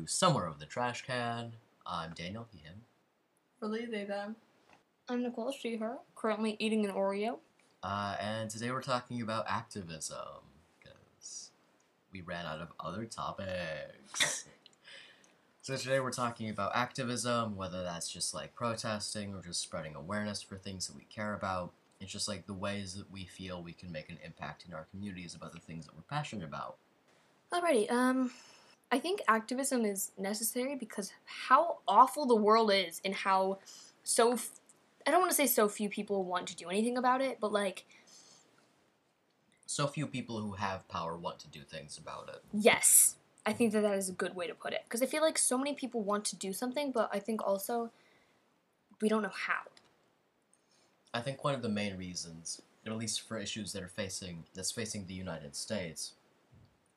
everybody. Welcome back to Somewhere Over the Trash Can. I'm Daniel, he, him. Really, they them. I'm Nicole, she, her, currently eating an Oreo. Uh, and today we're talking about activism, because we ran out of other topics. so today we're talking about activism, whether that's just like protesting or just spreading awareness for things that we care about. It's just like the ways that we feel we can make an impact in our communities about the things that we're passionate about. Alrighty, um, I think activism is necessary because how awful the world is and how so, f- I don't want to say so few people want to do anything about it, but like, So few people who have power want to do things about it. yes, I think hmm. that that is a good way to put it. Because I feel like so many people want to do something, but I think also we don't know how. I think one of the main reasons, at least for issues that are facing that's facing the United States,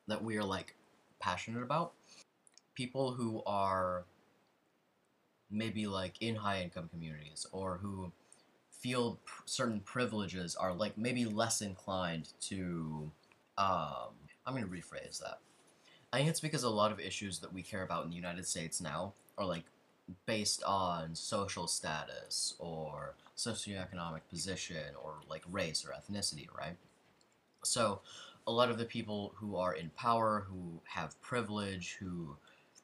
that we are like passionate about, people who are maybe like in high income communities or who feel pr- certain privileges are like maybe less inclined to um I'm going to rephrase that. I think it's because a lot of issues that we care about in the United States now are like based on social status or socioeconomic position or like race or ethnicity, right? So, a lot of the people who are in power, who have privilege, who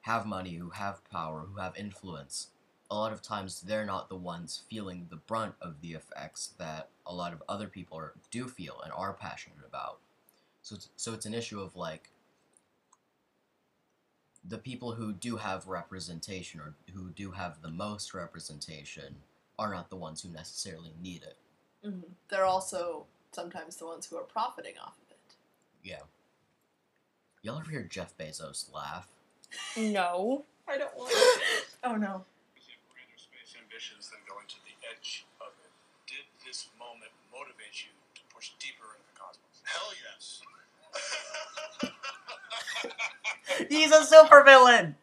have money, who have power, who have influence, a lot of times they're not the ones feeling the brunt of the effects that a lot of other people are, do feel and are passionate about. So, it's, so it's an issue of like the people who do have representation or who do have the most representation are not the ones who necessarily need it. Mm-hmm. They're also sometimes the ones who are profiting off. Yeah. Y'all ever hear Jeff Bezos laugh? No. I don't want. to. oh no. with your grander space ambitions than going to the edge of it. Did this moment motivate you to push deeper into the cosmos? Hell yes. He's a supervillain!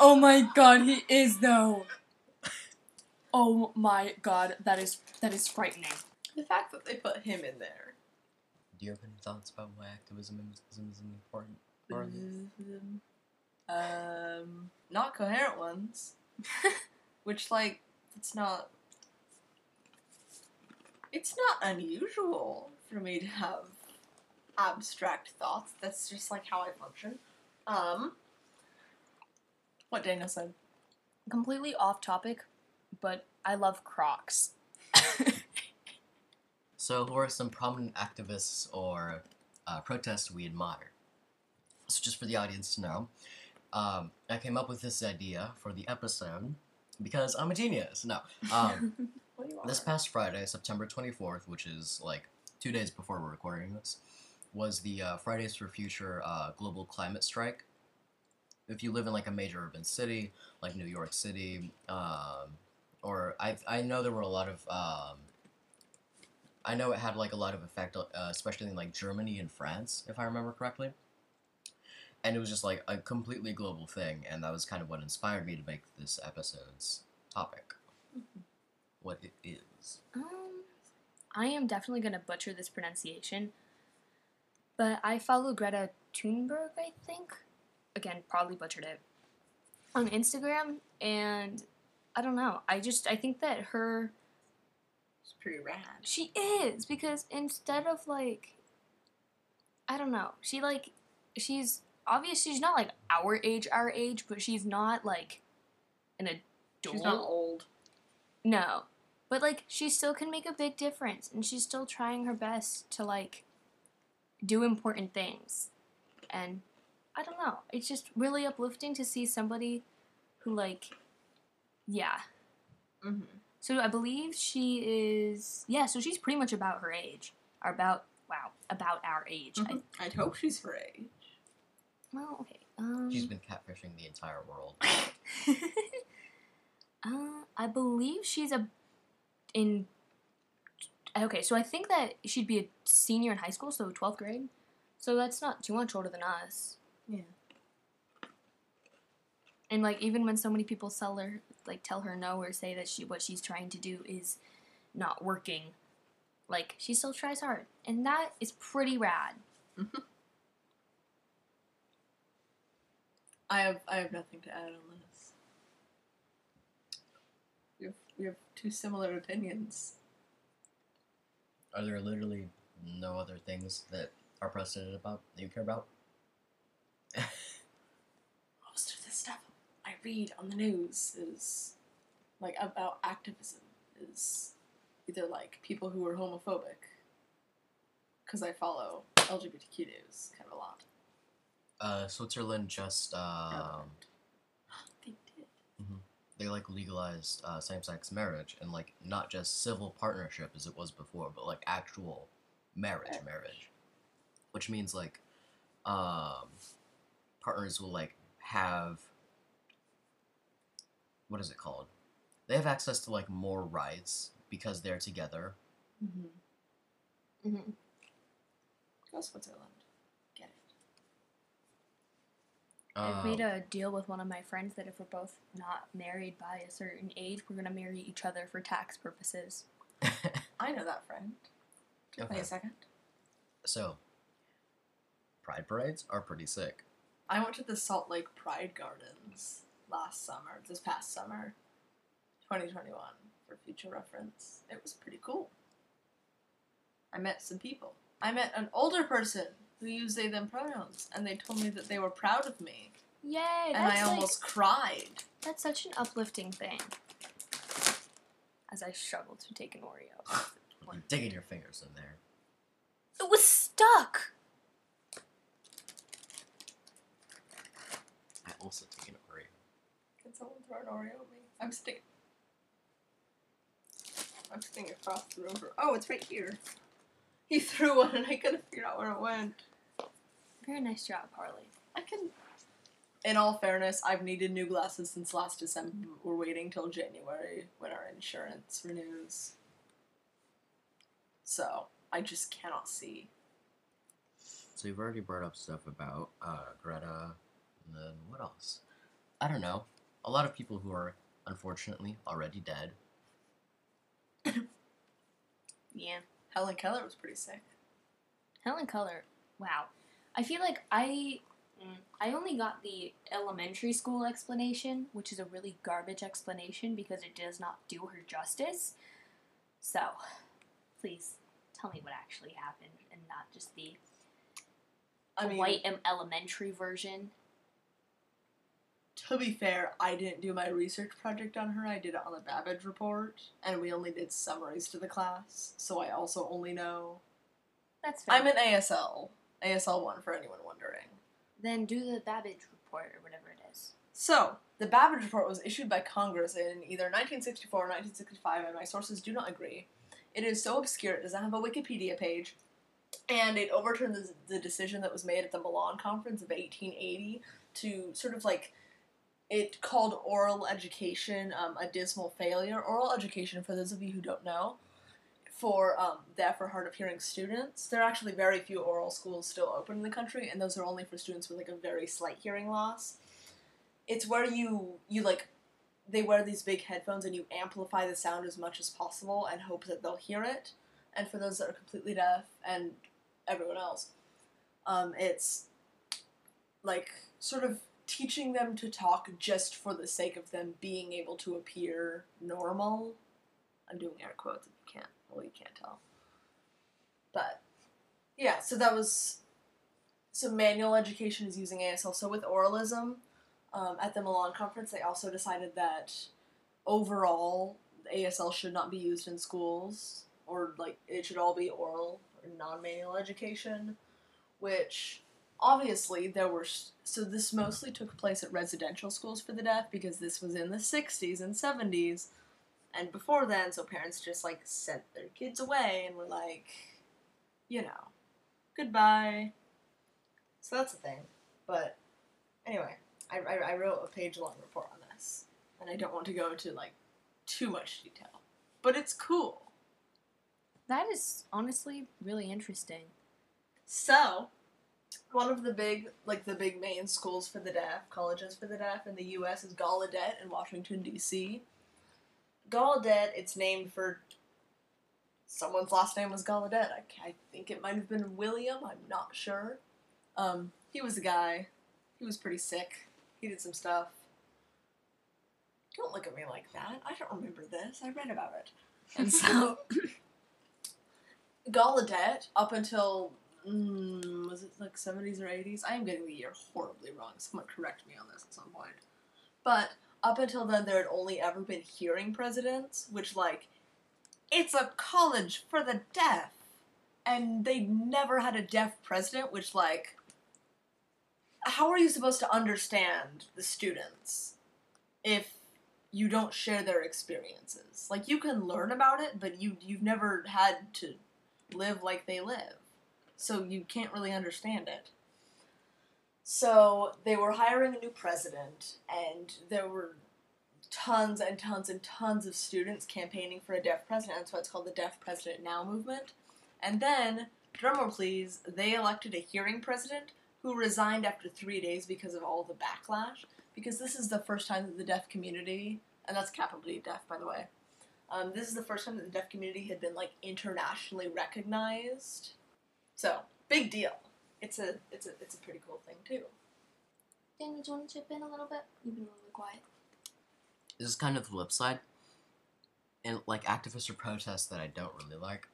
Oh my god, he is though. Oh my god, that is that is frightening. The fact that they put him in there. Do you have any thoughts about why activism and is, is important? for you? Um, not coherent ones. Which, like, it's not. It's not unusual for me to have abstract thoughts. That's just like how I function. Um, what Dana said. Completely off topic, but I love Crocs. So, who are some prominent activists or uh, protests we admire? So, just for the audience to know, um, I came up with this idea for the episode because I'm a genius. No. Um, What do you want? This past Friday, September 24th, which is like two days before we're recording this, was the uh, Fridays for Future uh, global climate strike. If you live in like a major urban city, like New York City, um, or I, I know there were a lot of, um, I know it had like a lot of effect, uh, especially in like Germany and France, if I remember correctly. And it was just like a completely global thing, and that was kind of what inspired me to make this episode's topic. What it is. Um, I am definitely gonna butcher this pronunciation, but I follow Greta Thunberg. I think, again, probably butchered it on Instagram, and I don't know. I just I think that her It's pretty rad. she is because instead of like, I don't know, she like she's obvious. She's not like our age, our age, but she's not like an adult. She's not old. No. But like she still can make a big difference and she's still trying her best to like do important things. And I don't know. It's just really uplifting to see somebody who like yeah. Mm-hmm. So I believe she is yeah, so she's pretty much about her age. Or about wow, about our age. Mm-hmm. I'd hope she's her age. Well, okay. Um She's been catfishing the entire world. uh, I believe she's a in. Okay, so I think that she'd be a senior in high school, so twelfth grade. So that's not too much older than us. Yeah. And like even when so many people sell her like tell her no or say that she what she's trying to do is not working, like she still tries hard, and that is pretty rad. Mm-hmm. I have I have nothing to add on this. We have we have two similar opinions. Are there literally no other things that are precedent about that you care about? Most of the stuff I read on the news is like about activism is either like people who are homophobic because I follow LGBTQ news kind of a lot. Uh, Switzerland just um, They did. they like legalized uh, same-sex marriage and like not just civil partnership as it was before, but like actual marriage, Marriage. marriage, which means like um, partners will like have what is it called? They have access to like more rights because they're together. Mm-hmm. hmm Go Switzerland. Get it. I've made a deal with one of my friends that if we're both not married by a certain age, we're gonna marry each other for tax purposes. I know that friend. Give me Okay. a second. so pride parades are pretty sick. I went to the Salt Lake Pride Gardens last summer, this past summer, 2021, for future reference. It was pretty cool. I met some people. I met an older person who used they them pronouns, and they told me that they were proud of me. Yay! and That's I like, almost cried. that's such an uplifting thing. As I struggle to take an Oreo. You're digging your fingers in there. it was stuck. I also take an Oreo. Can someone throw an Oreo at me? I'm sitting. I'm sitting across the room. for- Oh, it's right here. He threw one, and I couldn't figure out where it went. Very nice job, Harley. I can. In all fairness, I've needed new glasses since last December. We're waiting till January when our insurance renews. So I just cannot see. So you've already brought up stuff about uh, Greta, and then what else? I don't know. A lot of people who are unfortunately already dead. Yeah. Helen Keller was pretty sick. Helen Keller. Wow. I feel like I mm, I only got the elementary school explanation, which is a really garbage explanation because it does not do her justice. So, please tell me what actually happened and not just the I mean, white elementary version. To be fair, I didn't do my research project on her. I did it on the Babbidge report, and we only did summaries to the class. So I also only know. That's fair. I'm an ASL. ASL one for anyone wondering. then do the Babbidge report or whatever it is. So, the Babbidge Report was issued by Congress in either 1964 or 1965, and my sources do not agree. It is so obscure, it doesn't have a Wikipedia page, and it overturned the, the decision that was made at the Milan Conference of 1880 to sort of like. It called oral education um, a dismal failure. Oral education, for those of you who don't know, for um, deaf or hard of hearing students, there are actually very few oral schools still open in the country, and those are only for students with like a very slight hearing loss it's where you you like they wear these big headphones and you amplify the sound as much as possible and hope that they'll hear it and for those that are completely deaf and everyone else um, it's like sort of teaching them to talk just for the sake of them being able to appear normal i'm doing air quotes if you can't well you can't tell but yeah so that was so manual education is using asl so with oralism um, at the Milan conference, they also decided that overall, ASL should not be used in schools, or like it should all be oral or non-manual education. Which obviously there were so this mostly took place at residential schools for the deaf because this was in the '60s and '70s, and before then, so parents just like sent their kids away and were like, you know, goodbye. So that's a thing, but anyway. I, I, I wrote a page long report on this, and I don't want to go into like too much detail, but it's cool. That is honestly really interesting. So, one of the big like the big main schools for the deaf, colleges for the deaf in the U.S. is Gallaudet in Washington D.C. Gallaudet, it's named for someone's last name was Gallaudet. I, I think it might have been William. I'm not sure. Um, he was a guy. He was pretty sick. He did some stuff. Don't look at me like that. I don't remember this. I read about it. And so, Gallaudet, up until mm, was it like seventies or eighties? I am getting the year horribly wrong. Someone correct me on this at some point. But up until then, there had only ever been hearing presidents, which like it's a college for the deaf, and they never had a deaf president. Which like, how are you supposed to understand the students if you don't share their experiences? Like you can learn about it, but you you've never had to live like they live. So you can't really understand it. So they were hiring a new president, and there were tons and tons and tons of students campaigning for a deaf president. That's why it's called the Deaf President Now movement. And then, drumroll please, they elected a hearing president who resigned after three days because of all the backlash. Because this is the first time that the deaf community, and that's capital D deaf, by the way, um, this is the first time that the deaf community had been like internationally recognized. So big deal. It's a it's a it's a pretty cool thing too. Danny, do you want to chip in a little bit? You've been really quiet. This is kind of the flip side. And like activists or protests that I don't really like.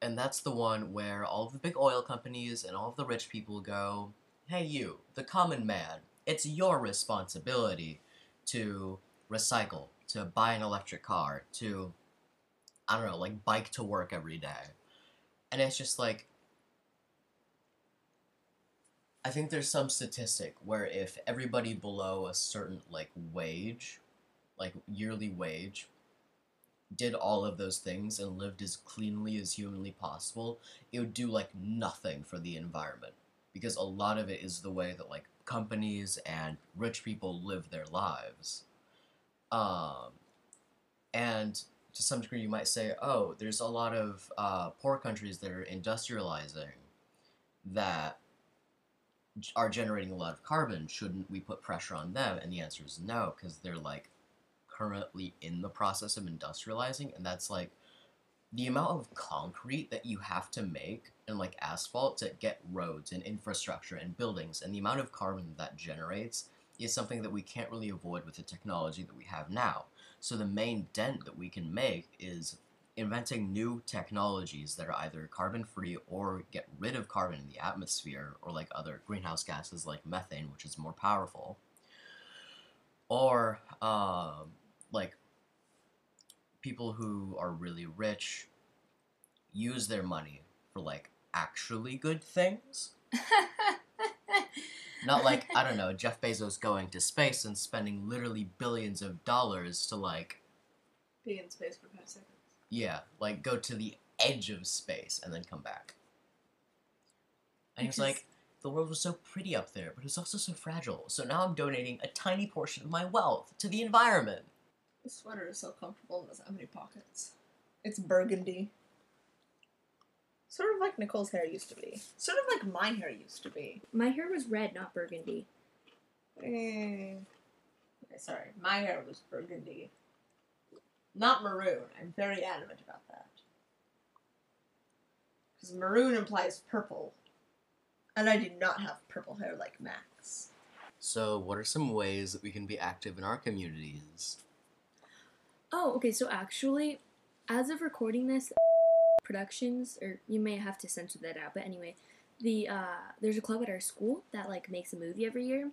And that's the one where all of the big oil companies and all of the rich people go, Hey you, the common man, it's your responsibility to recycle, to buy an electric car, to I don't know, like bike to work every day. And it's just like I think there's some statistic where if everybody below a certain like wage, like yearly wage, did all of those things and lived as cleanly as humanly possible, it would do like nothing for the environment. Because a lot of it is the way that like companies and rich people live their lives. Um, and to some degree, you might say, oh, there's a lot of uh, poor countries that are industrializing that are generating a lot of carbon. Shouldn't we put pressure on them? And the answer is no, because they're like currently in the process of industrializing, and that's like the amount of concrete that you have to make and like asphalt to get roads and infrastructure and buildings, and the amount of carbon that generates is something that we can't really avoid with the technology that we have now. So the main dent that we can make is inventing new technologies that are either carbon free or get rid of carbon in the atmosphere or like other greenhouse gases like methane, which is more powerful. Or um, like people who are really rich use their money for like actually good things. Not like, I don't know, Jeff Bezos going to space and spending literally billions of dollars to like Be in space for five seconds. Yeah, like go to the edge of space and then come back. And he was like, the world was so pretty up there, but it's also so fragile. So now I'm donating a tiny portion of my wealth to the environment. This sweater is so comfortable and doesn't have any pockets. It's burgundy. Sort of like Nicole's hair used to be. Sort of like my hair used to be. My hair was red, not burgundy. Eh. Sorry. My hair was burgundy. Not maroon. I'm very adamant about that. Because maroon implies purple. And I do not have purple hair like Max. So, what are some ways that we can be active in our communities? Oh, okay. So actually, as of recording this, productions, or you may have to censor that out, but anyway, the uh, there's a club at our school that like makes a movie every year,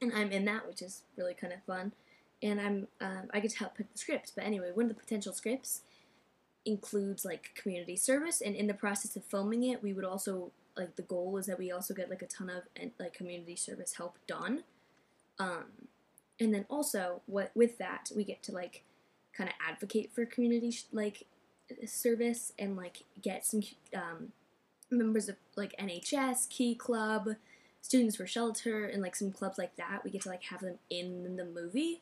and I'm in that, which is really kind of fun. And I'm um, I get to help pick the scripts. But anyway, one of the potential scripts includes like community service, and in the process of filming it, we would also like the goal is that we also get like a ton of like community service help done. Um, and then also what with that we get to like kind of advocate for community sh- like service and like get some um, members of like NHS, Key Club, Students for Shelter, and like some clubs like that. We get to like have them in the movie.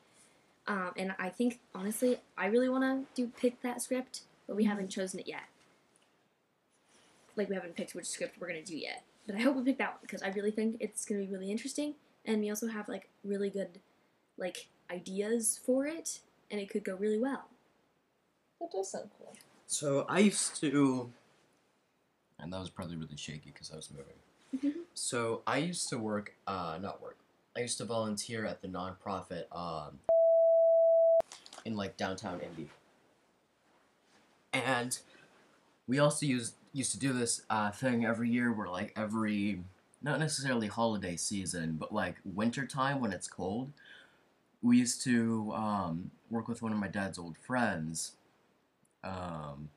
Um, and I think honestly, I really want to do pick that script, but we haven't chosen it yet. Like we haven't picked which script we're gonna do yet. But I hope we pick that one because I really think it's gonna be really interesting, and we also have like really good like ideas for it, and it could go really well. That does sound cool. So, I used to. And that was probably really shaky because I was moving. so, I used to work, uh, not work. I used to volunteer at the nonprofit um, in like downtown Indy, and we also used used to do this uh, thing every year where like every not necessarily holiday season, but like winter time when it's cold, we used to um, work with one of my dad's old friends, um,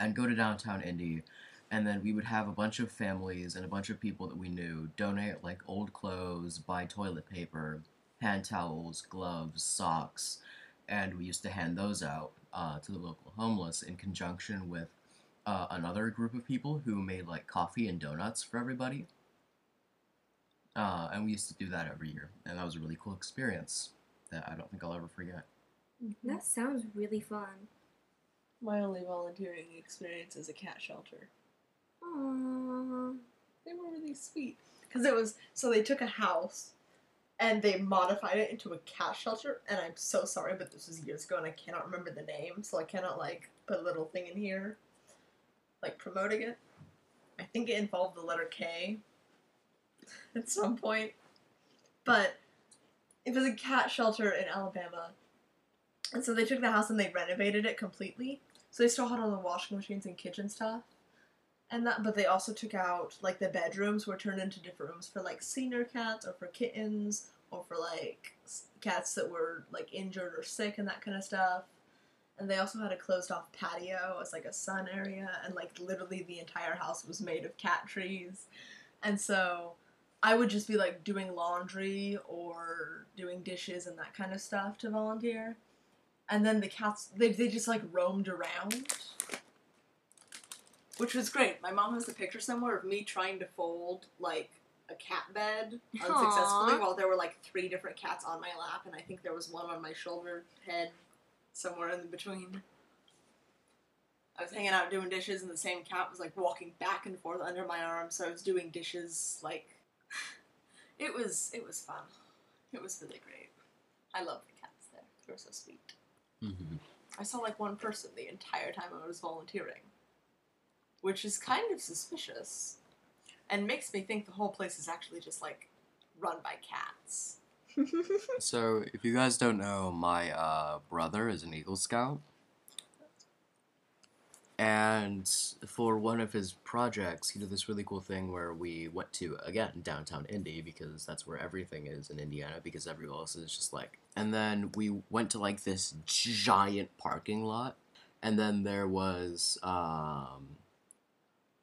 and go to downtown Indy. And then we would have a bunch of families and a bunch of people that we knew donate like old clothes, buy toilet paper, hand towels, gloves, socks, and we used to hand those out uh, to the local homeless in conjunction with uh, another group of people who made like coffee and donuts for everybody. Uh, and we used to do that every year, and that was a really cool experience that I don't think I'll ever forget. That sounds really fun. My only volunteering experience is a cat shelter. Aww. They were really sweet. Because it was, so they took a house and they modified it into a cat shelter. And I'm so sorry, but this was years ago and I cannot remember the name. So I cannot, like, put a little thing in here, like, promoting it. I think it involved the letter K at some point. But it was a cat shelter in Alabama. And so they took the house and they renovated it completely. So they still had all the washing machines and kitchen stuff and that but they also took out like the bedrooms were turned into different rooms for like senior cats or for kittens or for like cats that were like injured or sick and that kind of stuff. And they also had a closed off patio as like a sun area and like literally the entire house was made of cat trees. And so i would just be like doing laundry or doing dishes and that kind of stuff to volunteer. And then the cats they, they just like roamed around which was great. My mom has a picture somewhere of me trying to fold like a cat bed unsuccessfully Aw. while there were like three different cats on my lap, and I think there was one on my shoulder head somewhere in between. I was hanging out doing dishes, and the same cat was like walking back and forth under my arm. So I was doing dishes like it was. It was fun. It was really great. I love the cats there. They were so sweet. Mm-hmm. I saw like one person the entire time I was volunteering, which is kind of suspicious and makes me think the whole place is actually just like run by cats. So, if you guys don't know, my uh, brother is an Eagle Scout. And for one of his projects, he did this really cool thing where we went to, again, downtown Indy, because that's where everything is in Indiana, because everywhere else is just like. And then we went to like this giant parking lot, and then there was um,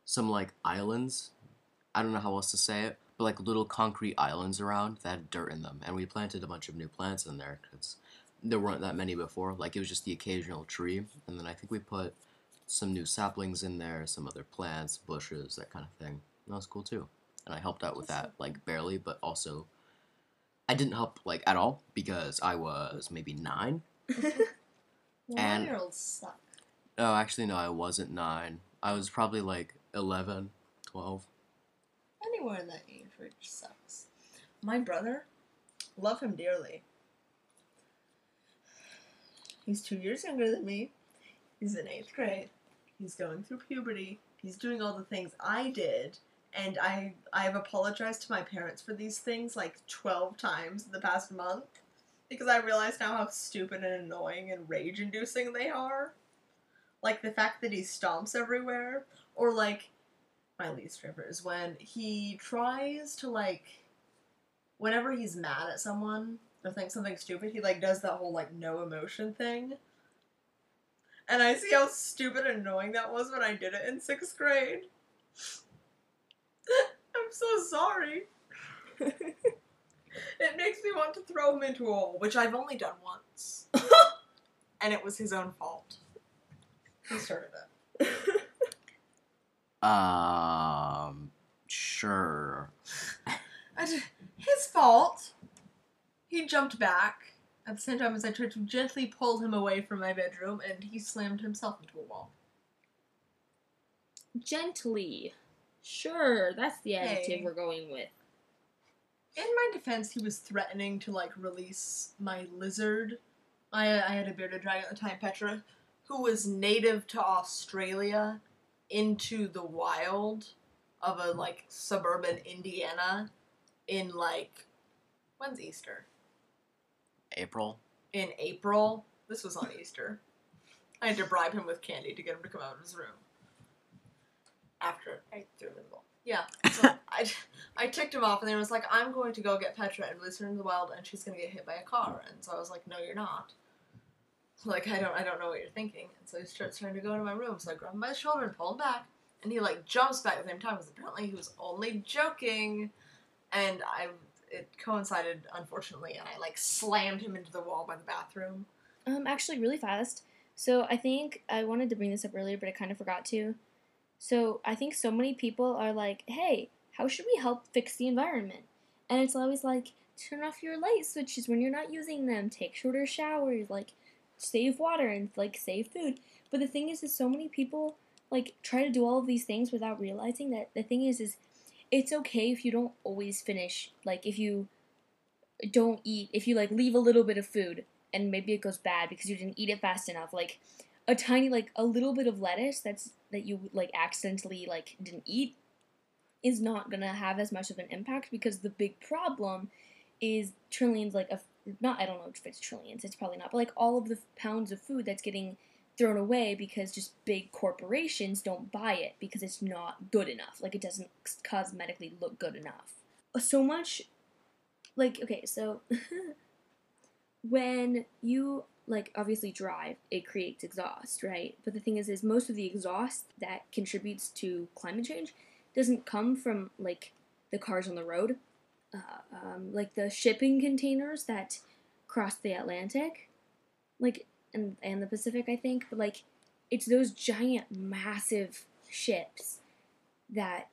some like islands. I don't know how else to say it, but like little concrete islands around that had dirt in them, and we planted a bunch of new plants in there because there weren't that many before. Like it was just the occasional tree, and then I think we put some new saplings in there, some other plants, bushes, that kind of thing. And that was cool too. And I helped out with that, like barely, but also I didn't help like at all because I was maybe nine. And- Nine-year-olds suck. Oh, actually, no, I wasn't nine. I was probably like 11, 12. Anywhere in that age range sucks. My brother, love him dearly. He's two years younger than me. He's in eighth grade. He's going through puberty. He's doing all the things I did, and I I've apologized to my parents for these things like twelve times in the past month because I realize now how stupid and annoying and rage-inducing they are. Like the fact that he stomps everywhere, or like my least favorite is when he tries to like whenever he's mad at someone or thinks something stupid, he like does that whole like no emotion thing. And I see how stupid and annoying that was when I did it in sixth grade. I'm so sorry. it makes me want to throw him into a hole, which I've only done once. and it was his own fault. He started it. Um, sure. I his fault. He jumped back at the same time as I tried to gently pull him away from my bedroom, and he slammed himself into a wall. Gently. Sure, that's the adjective Hey. we're going with. In my defense, he was threatening to like release my lizard. I I had a bearded dragon at the time, Petra, who was native to Australia, into the wild of a like suburban Indiana, in like When's Easter? April. In April. This was on Easter. I had to bribe him with candy to get him to come out of his room. After I threw him in the bowl. Yeah. So I, I ticked him off, and then he was like, "I'm going to go get Petra and release her into the wild, and she's gonna get hit by a car." And so I was like, "No, you're not." Like I don't, I don't know what you're thinking. And so he starts trying to go into my room. So I grab him by the shoulder and pull him back, and he like jumps back at the same time because apparently he was only joking, and I it coincided unfortunately, and I like slammed him into the wall by the bathroom. Um, actually, really fast. So I think I wanted to bring this up earlier, but I kind of forgot to. So I think so many people are like, "Hey, how should we help fix the environment?" And it's always like, turn off your light switches when you're not using them. Take shorter showers. Like, save water and like save food. But the thing is, is so many people like try to do all of these things without realizing that the thing is, is it's okay if you don't always finish. Like, if you don't eat, if you like leave a little bit of food and maybe it goes bad because you didn't eat it fast enough like a tiny like a little bit of lettuce that's that you like accidentally like didn't eat is not gonna have as much of an impact because the big problem is trillions like of not I don't know if it's trillions it's probably not but like all of the pounds of food that's getting thrown away because just big corporations don't buy it because it's not good enough like it doesn't cosmetically look good enough. So much like okay so when you like obviously drive it creates exhaust right? But the thing is is most of the exhaust that contributes to climate change doesn't come from like the cars on the road uh, um, like the shipping containers that cross the atlantic like and, and the pacific i think but like it's those giant massive ships that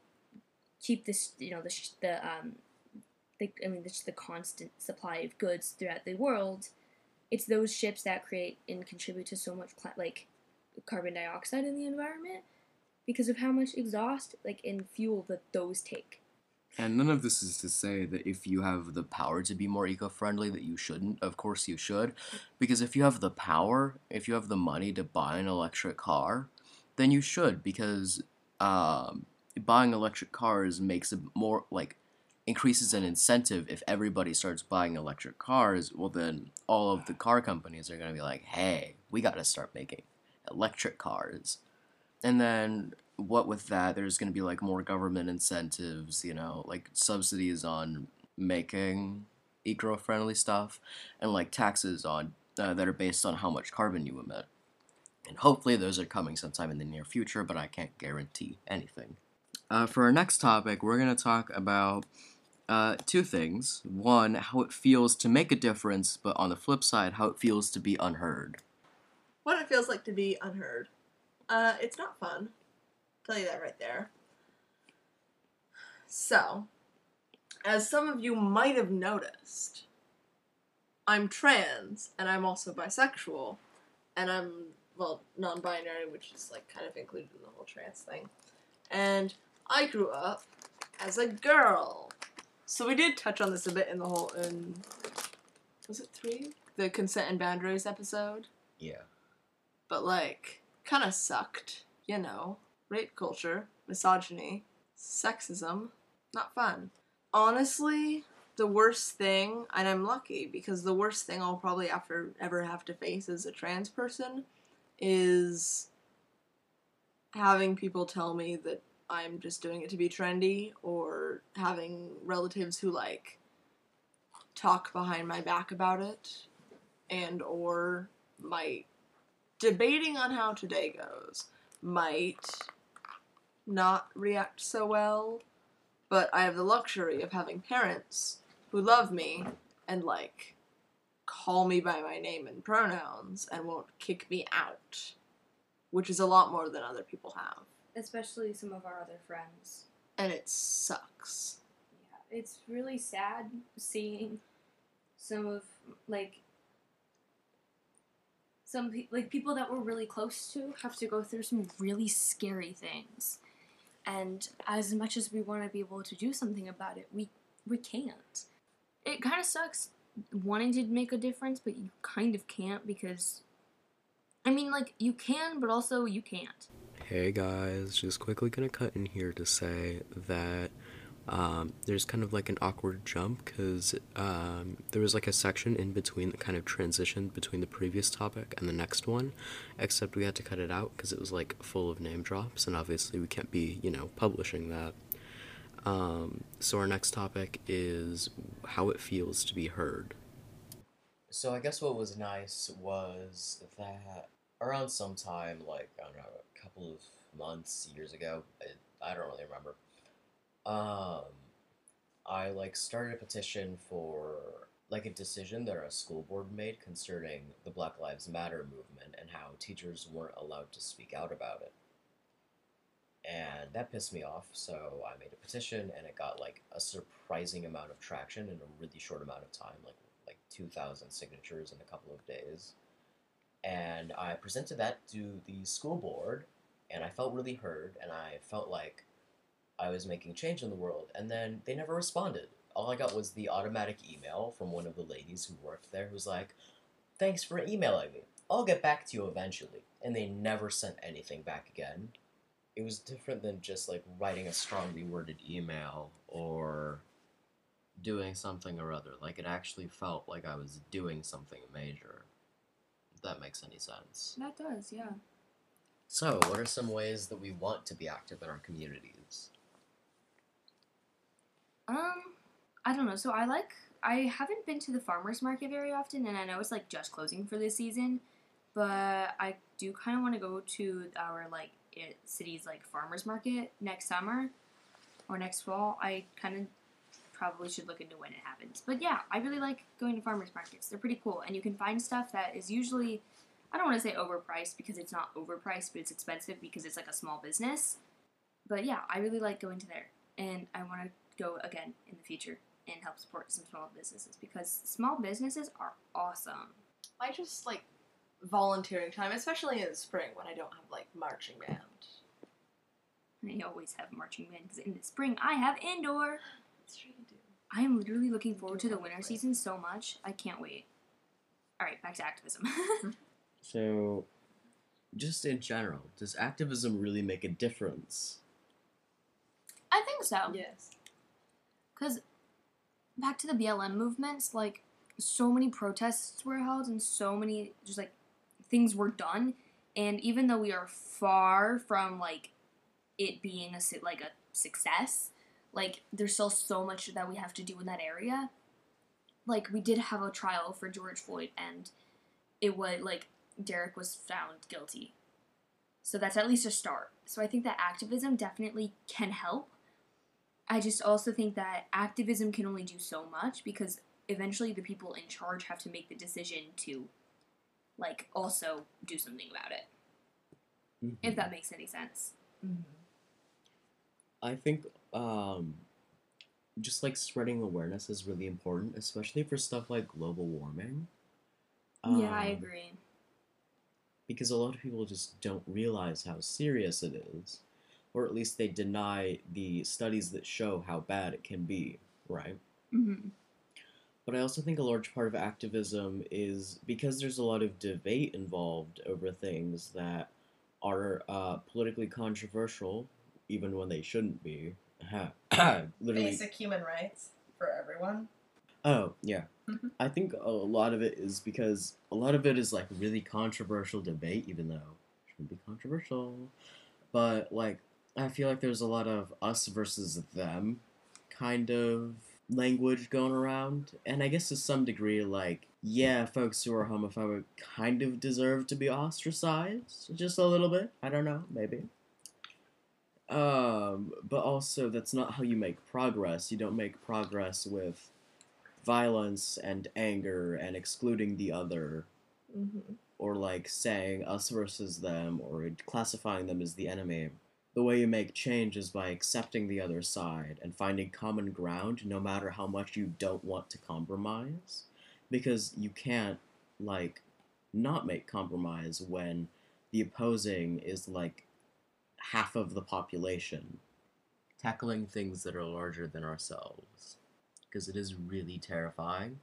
keep this you know the, the um the, I mean, just the constant supply of goods throughout the world. It's those ships that create and contribute to so much cl- like carbon dioxide in the environment because of how much exhaust like and fuel that those take. And none of this is to say that if you have the power to be more eco-friendly that you shouldn't. Of course you should. Because if you have the power, if you have the money to buy an electric car, then you should because um, buying electric cars makes it more like increases an incentive if everybody starts buying electric cars, well then all of the car companies are going to be like, "Hey, we got to start making electric cars." And then what with that, there's going to be like more government incentives, you know, like subsidies on making eco-friendly stuff and like taxes on uh, that are based on how much carbon you emit. And hopefully those are coming sometime in the near future, but I can't guarantee anything. Uh, for our next topic, we're going to talk about uh, two things. One, how it feels to make a difference, but on the flip side, how it feels to be unheard. What it feels like to be unheard. Uh, it's not fun. Tell you that right there. So, as some of you might have noticed, I'm trans and I'm also bisexual, and I'm well non-binary, which is like kind of included in the whole trans thing. And I grew up as a girl. So we did touch on this a bit in the whole in was it three? The consent and boundaries episode. Yeah. But like kinda sucked, you know. Rape culture, misogyny, sexism, not fun. Honestly, the worst thing, and I'm lucky because the worst thing I'll probably ever ever have to face as a trans person is having people tell me that I'm just doing it to be trendy or having relatives who like talk behind my back about it and or might debating on how today goes might not react so well but I have the luxury of having parents who love me and like call me by my name and pronouns and won't kick me out which is a lot more than other people have Especially some of our other friends. and it sucks Yeah, it's really sad seeing some of like some pe- like people that we're really close to have to go through some really scary things. And as much as we want to be able to do something about it, we we can't. It kind of sucks wanting to make a difference, but you kind of can't because I mean like you can, but also you can't. Hey guys, just quickly gonna cut in here to say that um, there's kind of like an awkward jump because um, there was like a section in between that kind of transitioned between the previous topic and the next one, except we had to cut it out because it was like full of name drops, and obviously we can't be, you know, publishing that. Um, so our next topic is how it feels to be heard. So I guess what was nice was that around some time, like I don't know, a couple of months, years ago, I, I don't really remember. Um, I like started a petition for like a decision that our school board made concerning the Black Lives Matter movement and how teachers weren't allowed to speak out about it. And that pissed me off, so I made a petition and it got like a surprising amount of traction in a really short amount of time, like like 2,000 signatures in a couple of days. And I presented that to the school board, and I felt really heard, and I felt like I was making change in the world. And then they never responded. All I got was the automatic email from one of the ladies who worked there who's like, Thanks for emailing me. I'll get back to you eventually. And they never sent anything back again. It was different than just like writing a strongly worded email or doing something or other. Like it actually felt like I was doing something major. If that makes any sense. That does, yeah. So, what are some ways that we want to be active in our communities? Um, I don't know. So I like I haven't been to the farmers market very often, and I know it's like just closing for this season, but I do kind of want to go to our like it, city's like farmers market next summer or next fall. I kind of probably should look into when it happens. But yeah, I really like going to farmers markets. They're pretty cool, and you can find stuff that is usually I don't want to say overpriced because it's not overpriced, but it's expensive because it's like a small business. But yeah, I really like going to there, and I want to go again in the future and help support some small businesses because small businesses are awesome. I just like volunteering time, especially in the spring when I don't have like marching band. And I always have marching band because in the spring I have indoor. That's true, you do. I am literally looking forward to the winter play. season so much. I can't wait. All right, back to activism. So, just in general, does activism really make a difference? I think so. Yes. Because back to the BLM movements, like so many protests were held and so many just like things were done. And even though we are far from like it being a like a success, like there's still so much that we have to do in that area. Like we did have a trial for George Floyd, and it was like Derek was found guilty. So that's at least a start. So I think that activism definitely can help. I just also think that activism can only do so much because eventually the people in charge have to make the decision to like also do something about it. If that makes any sense. I think um, just like spreading awareness is really important, especially for stuff like global warming. yeah, I Um, agree. Because a lot of people just don't realize how serious it is, or at least they deny the studies that show how bad it can be, right? hmm But I also think a large part of activism is because there's a lot of debate involved over things that are uh, politically controversial, even when they shouldn't be. Literally. Basic human rights for everyone. Oh, yeah. Mhm. I think a lot of it is because a lot of it is like really controversial debate, even though it shouldn't be controversial. But like, I feel like there's a lot of us versus them kind of language going around. And I guess to some degree, like, yeah, folks who are homophobic kind of deserve to be ostracized just a little bit. I don't know, maybe. Um, but also, that's not how you make progress. You don't make progress with violence and anger and excluding the other Mm-hmm. or like saying us versus them or classifying them as the enemy. The way you make change is by accepting the other side and finding common ground no matter how much you don't want to compromise. Because you can't, like, not make compromise when the opposing is like half of the population. Tackling things that are larger than ourselves. Because it is really terrifying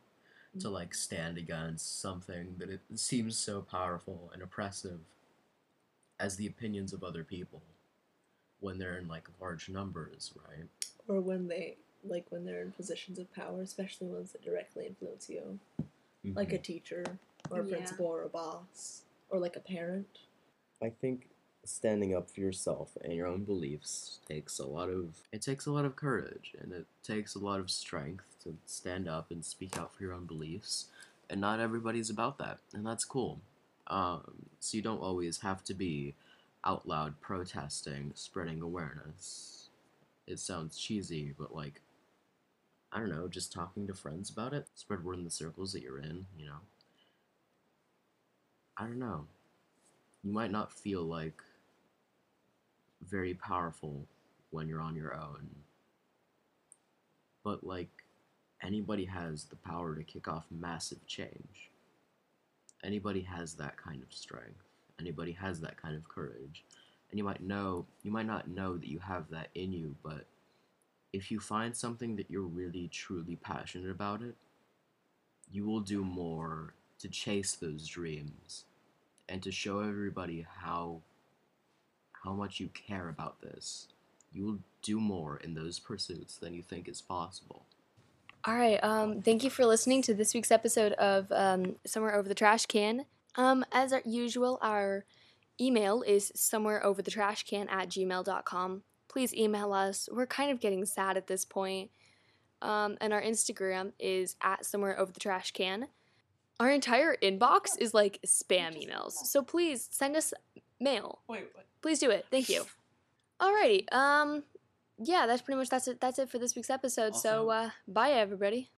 to mm. like stand against something that it seems so powerful and oppressive as the opinions of other people when they're in like large numbers, right? Or when they like when they're in positions of power, especially ones that directly influence you, like Mm-hmm. a teacher or a Yeah. principal or a boss or like a parent. I think standing up for yourself and your own beliefs takes a lot of it takes a lot of courage and it takes a lot of strength to stand up and speak out for your own beliefs and not everybody's about that and that's cool um, so you don't always have to be out loud protesting spreading awareness it sounds cheesy but like i don't know just talking to friends about it spread word in the circles that you're in you know i don't know you might not feel like very powerful when you're on your own. But like anybody has the power to kick off massive change. Anybody has that kind of strength. Anybody has that kind of courage. And you might know, you might not know that you have that in you, but if you find something that you're really truly passionate about it, you will do more to chase those dreams and to show everybody how how much you care about this. You will do more in those pursuits than you think is possible. All right. Um, thank you for listening to this week's episode of um, Somewhere Over the Trash Can. Um, as usual, our email is somewhereoverthetrashcan at gmail.com. Please email us. We're kind of getting sad at this point. Um, and our Instagram is at somewhere over the trash can. Our entire inbox is like spam emails. So please send us mail. Wait, what? Please do it. Thank you. Alrighty. Um yeah, that's pretty much that's it that's it for this week's episode. so uh bye everybody.